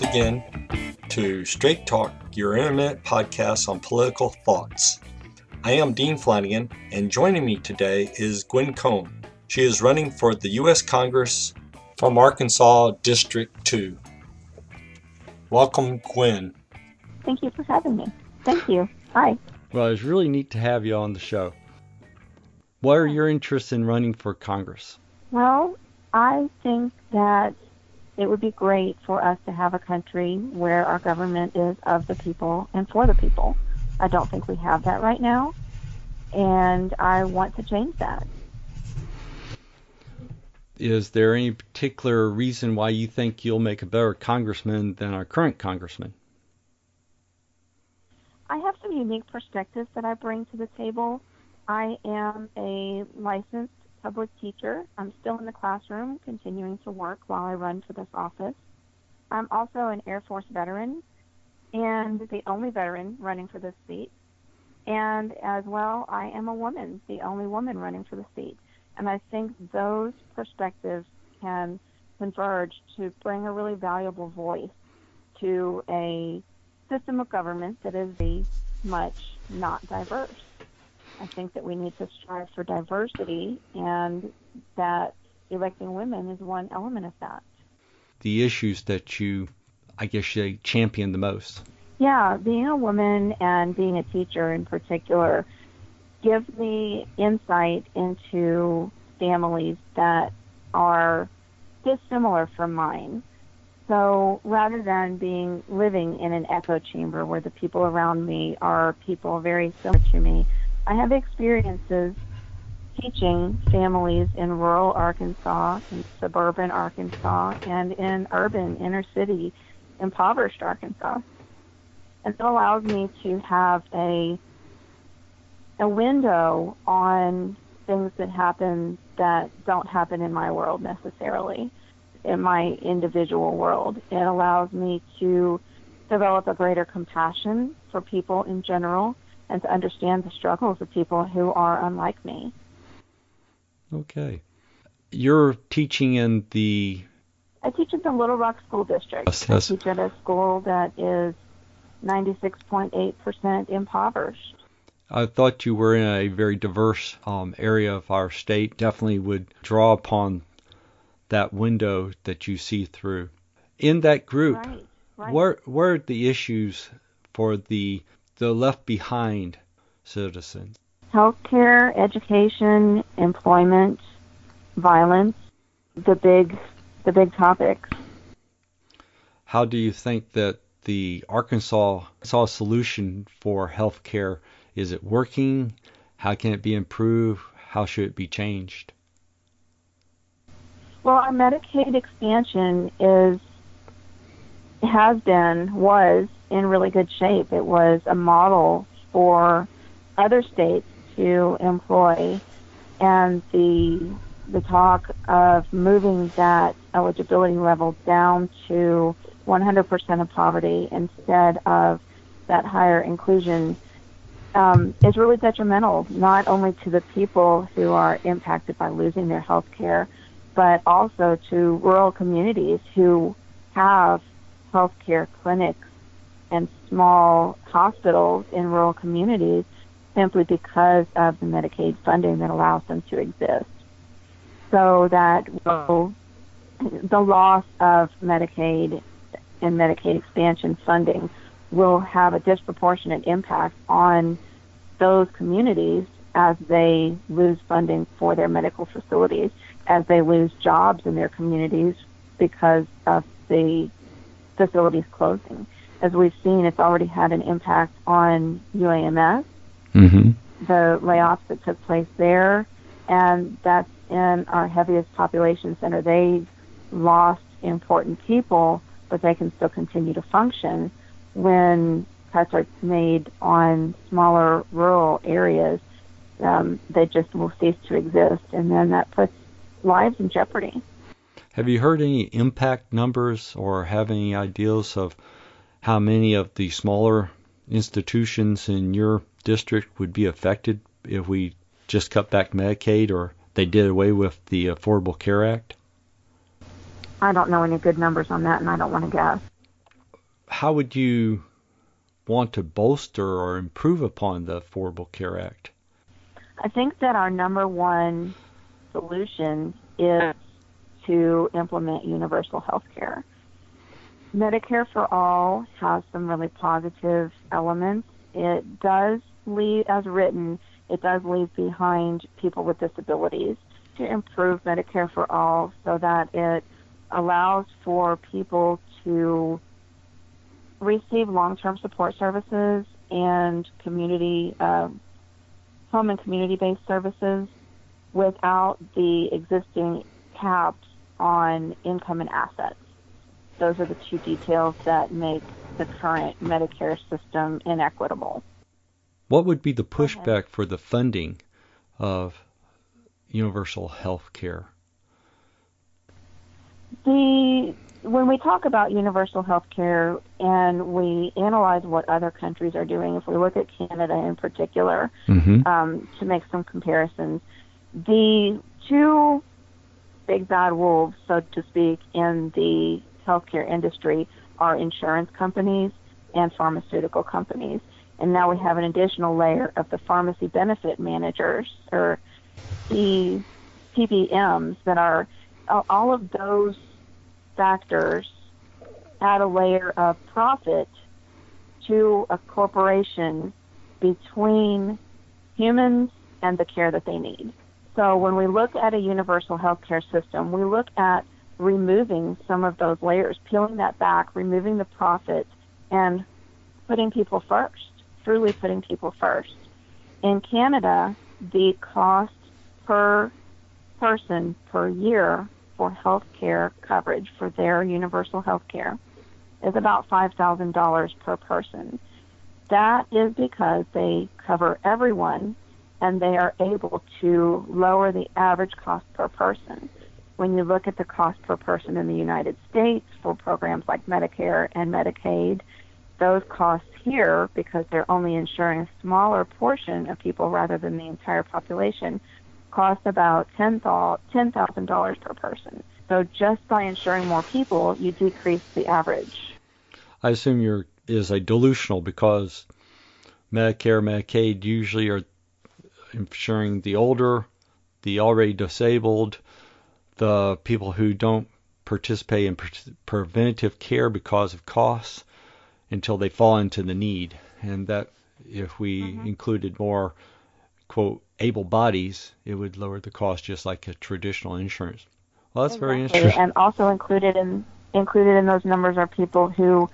once again to Straight Talk, your internet podcast on political thoughts. I am Dean Flanagan, and joining me today is Gwen Combs. She is running for the U.S. Congress from Arkansas District 2. Welcome, Gwen. Thank you for having me. Thank you. Hi. Well, it's really neat to have you on the show. What are your interests in running for Congress? Well, I think that it would be great for us to have a country where our government is of the people and for the people. I don't think we have that right now, and I want to change that. Is there any particular reason why you think you'll make a better congressman than our current congressman? I have some unique perspectives that I bring to the table. I am a licensed public teacher. I'm still in the classroom, continuing to work while I run for this office. I'm also an Air Force veteran and the only veteran running for this seat. And as well, I am a woman, the only woman running for the seat. And I think those perspectives can converge to bring a really valuable voice to a system of government that is very much not diverse. I think that we need to strive for diversity, and that electing women is one element of that. The issues that you, I guess, you champion the most. Yeah, being a woman and being a teacher in particular gives me insight into families that are dissimilar from mine. So rather than being living in an echo chamber where the people around me are people very similar to me, I have experiences teaching families in rural Arkansas, in suburban Arkansas, and in urban inner city, impoverished Arkansas. And it allows me to have a a window on things that happen that don't happen in my world necessarily, in my individual world. It allows me to develop a greater compassion for people in general and to understand the struggles of people who are unlike me. Okay. You're teaching in the. I teach in the Little Rock School District. Yes, yes. I teach at a school that is 96.8% impoverished. I thought you were in a very diverse um, area of our state. Definitely would draw upon that window that you see through. In that group, Right, right. where where are the issues for the the left behind citizens? Healthcare, education, employment, violence, the big, the big topics. How do you think that the Arkansas, Arkansas solution for health care is it working? How can it be improved? How should it be changed? Well, our Medicaid expansion is has been was in really good shape. It was a model for other states to employ, and the the talk of moving that eligibility level down to 100% of poverty instead of that higher inclusion um, is really detrimental not only to the people who are impacted by losing their health care, but also to rural communities who have healthcare clinics and small hospitals in rural communities simply because of the Medicaid funding that allows them to exist. So that will, the loss of Medicaid and Medicaid expansion funding will have a disproportionate impact on those communities as they lose funding for their medical facilities, as they lose jobs in their communities because of the facilities closing. As we've seen, it's already had an impact on UAMS, Mm-hmm. the layoffs that took place there, and that's in our heaviest population center. They lost important people, but they can still continue to function when cuts are made on smaller rural areas. Um, they just will cease to exist, and then that puts lives in jeopardy. Have you heard any impact numbers or have any ideas of how many of the smaller institutions in your district would be affected if we just cut back Medicaid or they did away with the Affordable Care Act? I don't know any good numbers on that, and I don't want to guess. how would you want to bolster or improve upon the Affordable Care Act? I think that our number one solution is to implement universal health care. Medicare for All has some really positive elements. It does leave, as written, it does leave behind people with disabilities to improve Medicare for All so that it allows for people to receive long-term support services and community uh, home and community-based services without the existing caps on income and assets. Those are the two details that make the current Medicare system inequitable. What would be the pushback for the funding of universal health care? The when we talk about universal health care and we analyze what other countries are doing, if we look at Canada in particular, mm-hmm. um, to make some comparisons, the two big bad wolves, so to speak, in the healthcare industry are insurance companies and pharmaceutical companies. And now we have an additional layer of the pharmacy benefit managers or the PBMs that are all of those factors add a layer of profit to a corporation between humans and the care that they need. So when we look at a universal healthcare system, we look at removing some of those layers, peeling that back, removing the profit, and putting people first, truly putting people first. In Canada, the cost per person per year for health care coverage for their universal health care is about $5,000 per person. That is because they cover everyone and they are able to lower the average cost per person. When you look at the cost per person in the United States for programs like Medicare and Medicaid, those costs here, because they're only insuring a smaller portion of people rather than the entire population, cost about $10,000 per person. So just by insuring more people, you decrease the average. I assume you're is a dilutional because Medicare, Medicaid usually are insuring the older, the already disabled, the people who don't participate in pre- preventative care because of costs until they fall into the need. And that if we mm-hmm. included more quote able bodies, it would lower the cost just like a traditional insurance. Well, that's exactly. very interesting. And also included in included in those numbers are people who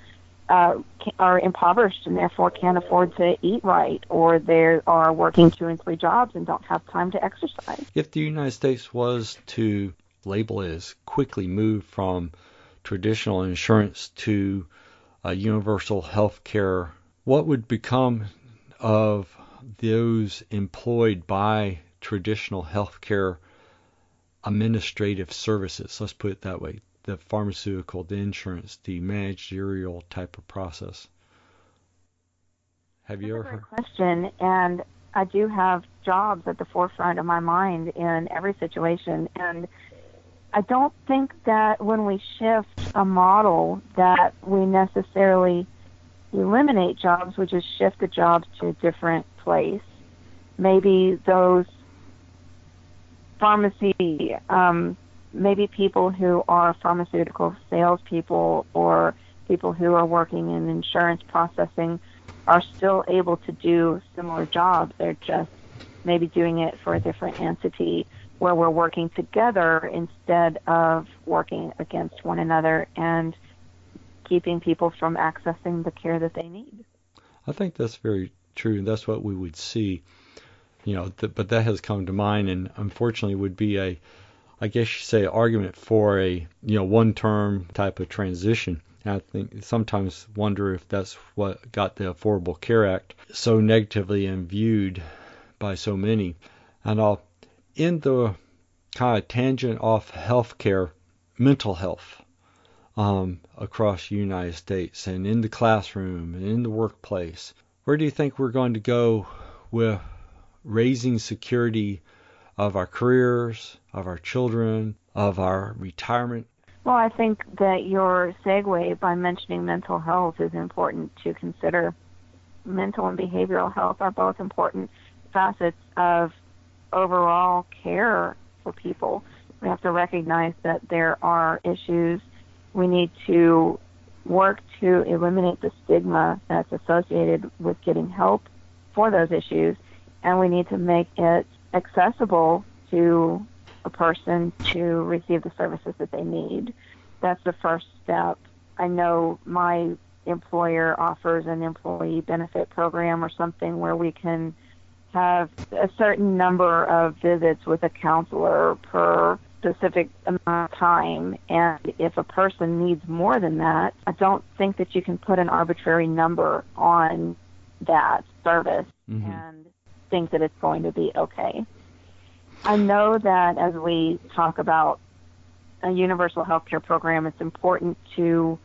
uh, are impoverished and therefore can't afford to eat right, or they are working two and three jobs and don't have time to exercise. If the United States was to label it as quickly move from traditional insurance to a universal health care, what would become of those employed by traditional health care administrative services? Let's put it that way the pharmaceutical, the insurance, the managerial type of process? Have you That's ever heard? Question, and I do have jobs at the forefront of my mind in every situation, and I don't think that when we shift a model that we necessarily eliminate jobs, we just shift the jobs to a different place. Maybe those pharmacy um, maybe people who are pharmaceutical salespeople or people who are working in insurance processing are still able to do similar jobs. They're just maybe doing it for a different entity where we're working together instead of working against one another and keeping people from accessing the care that they need. I think that's very true. That's what we would see. You know, th- but that has come to mind, and unfortunately, would be a I guess you say argument for a you know one term type of transition. And I think sometimes wonder if that's what got the Affordable Care Act so negatively viewed by so many. And I'll end the kind of tangent off healthcare, mental health um, across the United States and in the classroom and in the workplace. Where do you think we're going to go with raising security of our careers, of our children, of our retirement? Well, I think that your segue by mentioning mental health is important to consider. Mental and behavioral health are both important facets of overall care for people. We have to recognize that there are issues. We need to work to eliminate the stigma that's associated with getting help for those issues, and we need to make it accessible to a person to receive the services that they need. That's the first step. I know my employer offers an employee benefit program or something where we can have a certain number of visits with a counselor per specific amount of time. And if a person needs more than that, I don't think that you can put an arbitrary number on that service mm-hmm. and think that it's going to be okay. I know that as we talk about a universal health care program, it's important to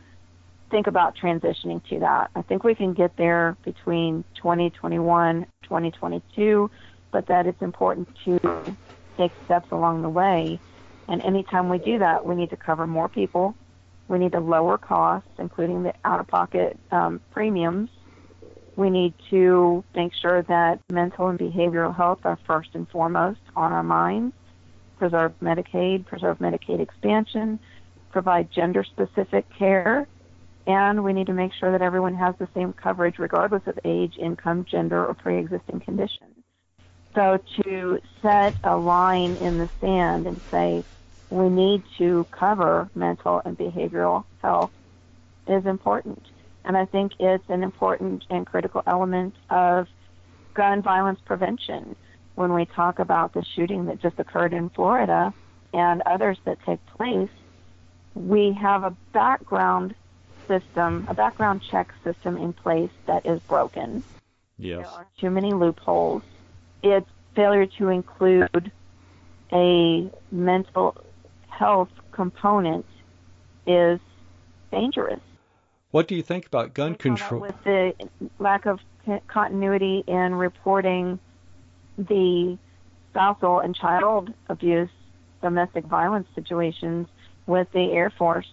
think about transitioning to that. I think we can get there between 2021, 2022, but that it's important to take steps along the way. And anytime we do that, we need to cover more people. We need to lower costs, including the out of pocket um, premiums. We need to make sure that mental and behavioral health are first and foremost on our minds. Preserve Medicaid, preserve Medicaid expansion, provide gender specific care and we need to make sure that everyone has the same coverage regardless of age, income, gender, or pre-existing condition. So to set a line in the sand and say we need to cover mental and behavioral health is important. And I think it's an important and critical element of gun violence prevention. When we talk about the shooting that just occurred in Florida and others that take place, we have a background system, a background check system in place that is broken. Yes. There are too many loopholes. Its failure to include a mental health component is dangerous. What do you think about gun control? With the lack of continuity in reporting the spousal and child abuse, domestic violence situations with the Air Force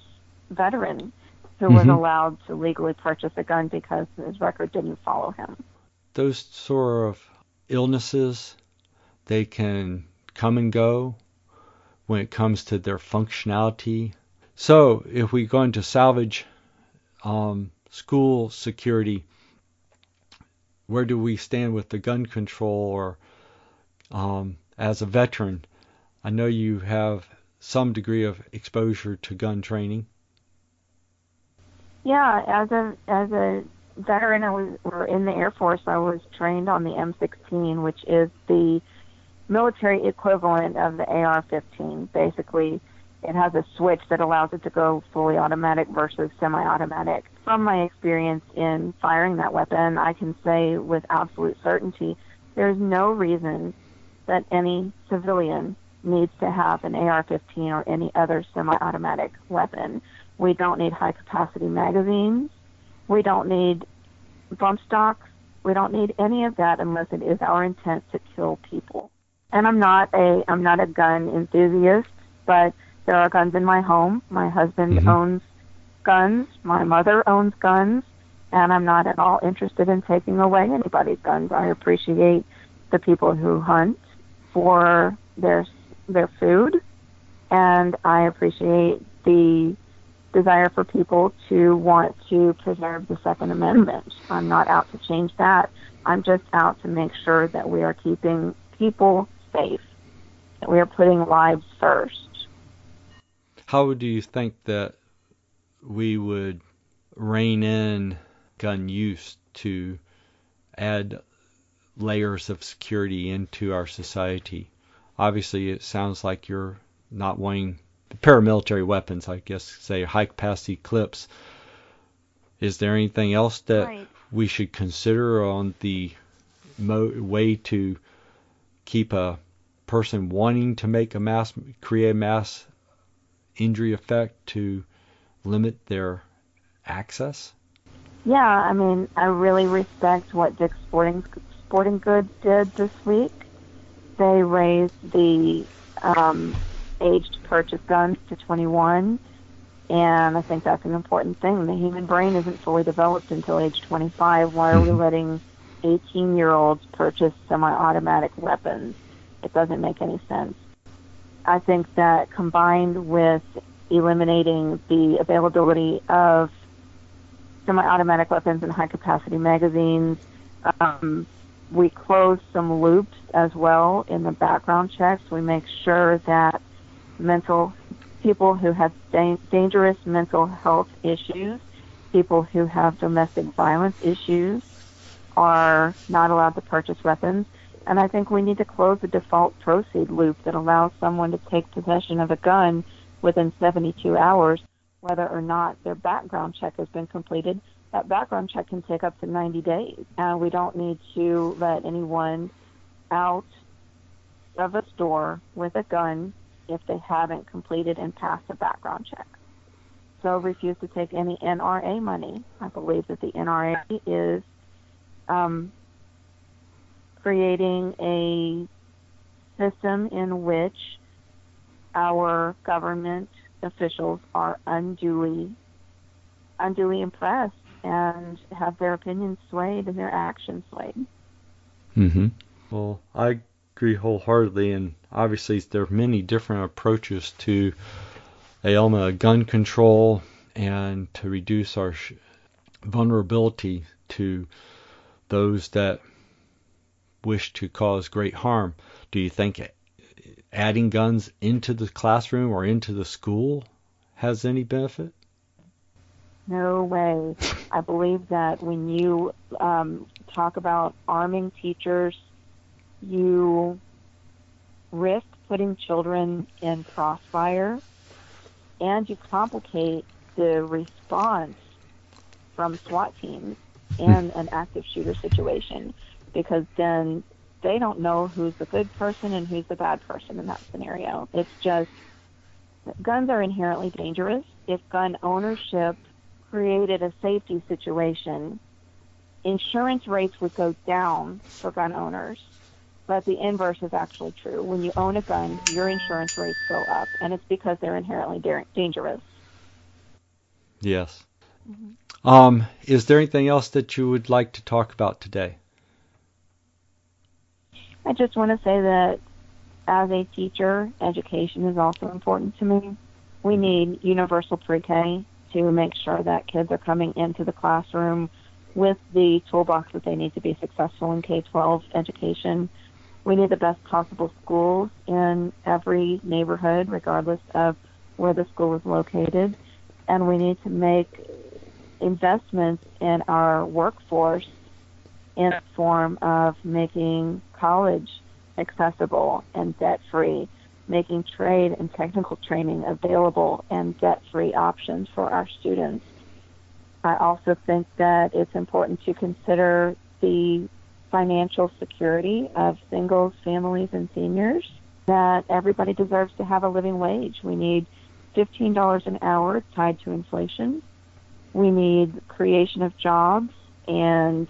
veteran who mm-hmm. was allowed to legally purchase a gun because his record didn't follow him. Those sort of illnesses, they can come and go when it comes to their functionality. So, if we're going to salvage um, school security, where do we stand with the gun control or um, as a veteran? I know you have some degree of exposure to gun training. Yeah, as a as a veteran, I was or in the Air Force. I was trained on the M16, which is the military equivalent of the AR-15. Basically, it has a switch that allows it to go fully automatic versus semi-automatic. From my experience in firing that weapon, I can say with absolute certainty there's no reason that any civilian needs to have an AR-15 or any other semi-automatic weapon. We don't need high capacity magazines. We don't need bump stocks. We don't need any of that unless it is our intent to kill people. And I'm not a I'm not a gun enthusiast, but there are guns in my home. My husband mm-hmm. owns guns. My mother owns guns, and I'm not at all interested in taking away anybody's guns. I appreciate the people who hunt for their their food, and I appreciate the desire for people to want to preserve the Second Amendment. I'm not out to change that. I'm just out to make sure that we are keeping people safe, that we are putting lives first. How do you think that we would rein in gun use to add layers of security into our society? Obviously, it sounds like you're not wanting paramilitary weapons, I guess, say high capacity clips. Is there anything else that right. we should consider on the mo- way to keep a person wanting to make a mass, create a mass injury effect to limit their access? Yeah, I mean, I really respect what Dick's Sporting Sporting Goods did this week. They raised the um, age to purchase guns to 21. And I think that's an important thing. The human brain isn't fully developed until age 25. Why are we letting 18 year olds purchase semi automatic weapons? It doesn't make any sense. I think that combined with eliminating the availability of semi-automatic weapons and high-capacity magazines. Um, we close some loops as well in the background checks. We make sure that mental people who have da- dangerous mental health issues, people who have domestic violence issues, are not allowed to purchase weapons. And I think we need to close the default proceed loop that allows someone to take possession of a gun within 72 hours, whether or not their background check has been completed. That background check can take up to 90 days. And we don't need to let anyone out of a store with a gun if they haven't completed and passed a background check. So refuse to take any NRA money. I believe that the NRA is um, creating a system in which our government officials are unduly unduly impressed and have their opinions swayed and their actions swayed. Mm-hmm. Well, I agree wholeheartedly, and obviously there are many different approaches to a gun control and to reduce our sh- vulnerability to those that wish to cause great harm. Do you think adding guns into the classroom or into the school has any benefit? No way. I believe that when you um, talk about arming teachers, you risk putting children in crossfire and you complicate the response from SWAT teams in an active shooter situation because then they don't know who's the good person and who's the bad person in that scenario. It's just guns are inherently dangerous. If gun ownership created a safety situation, insurance rates would go down for gun owners. But the inverse is actually true. When you own a gun, your insurance rates go up, and it's because they're inherently da- dangerous. Yes. Mm-hmm. Um, is there anything else that you would like to talk about today? I just want to say that as a teacher, education is also important to me. We need universal pre K to make sure that kids are coming into the classroom with the toolbox that they need to be successful in K 12 education. We need the best possible schools in every neighborhood, regardless of where the school is located. And we need to make investments in our workforce in the form of making college accessible and debt free, making trade and technical training available and debt free options for our students. I also think that it's important to consider the financial security of singles, families, and seniors, that everybody deserves to have a living wage. We need $15 an hour tied to inflation. We need creation of jobs and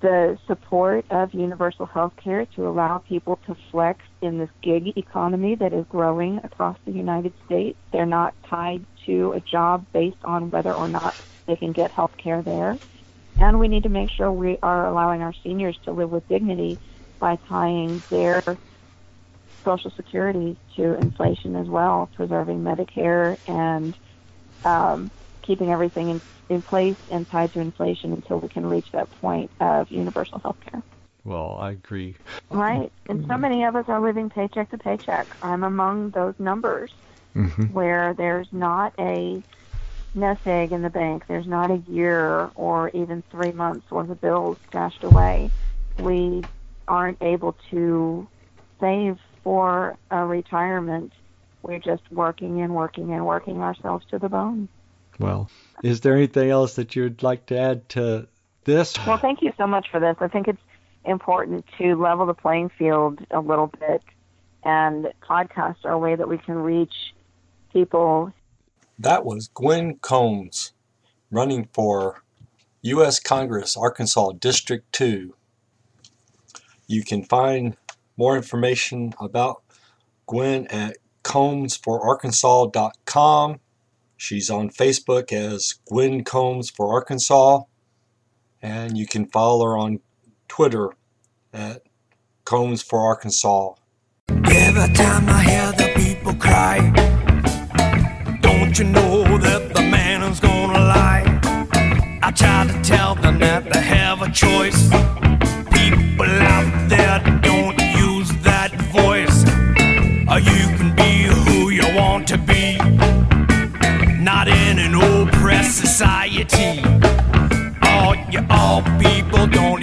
the support of universal health care to allow people to flex in this gig economy that is growing across the United States. They're not tied to a job based on whether or not they can get health care there. And we need to make sure we are allowing our seniors to live with dignity by tying their Social Security to inflation as well, preserving Medicare and um, keeping everything in in place and tied to inflation until we can reach that point of universal health care. Well, I agree. Right. And so many of us are living paycheck to paycheck. I'm among those numbers mm-hmm. where there's not a nest egg in the bank. There's not a year or even three months worth of bills stashed away. We aren't able to save for a retirement. We're just working and working and working ourselves to the bone. Well, is there anything else that you'd like to add to this? Well, thank you so much for this. I think it's important to level the playing field a little bit, and podcasts are a way that we can reach people. That was Gwen Combs running for U.S. Congress, Arkansas District 2. You can find more information about Gwen at combsforarkansas.com She's on Facebook as Gwen Combs for Arkansas, and you can follow her on Twitter at Combs for Arkansas. Every time I hear the people cry, don't you know that the man is gonna lie? I try to tell them that they have a choice. People out there don't use that voice. Or you society. All you all people don't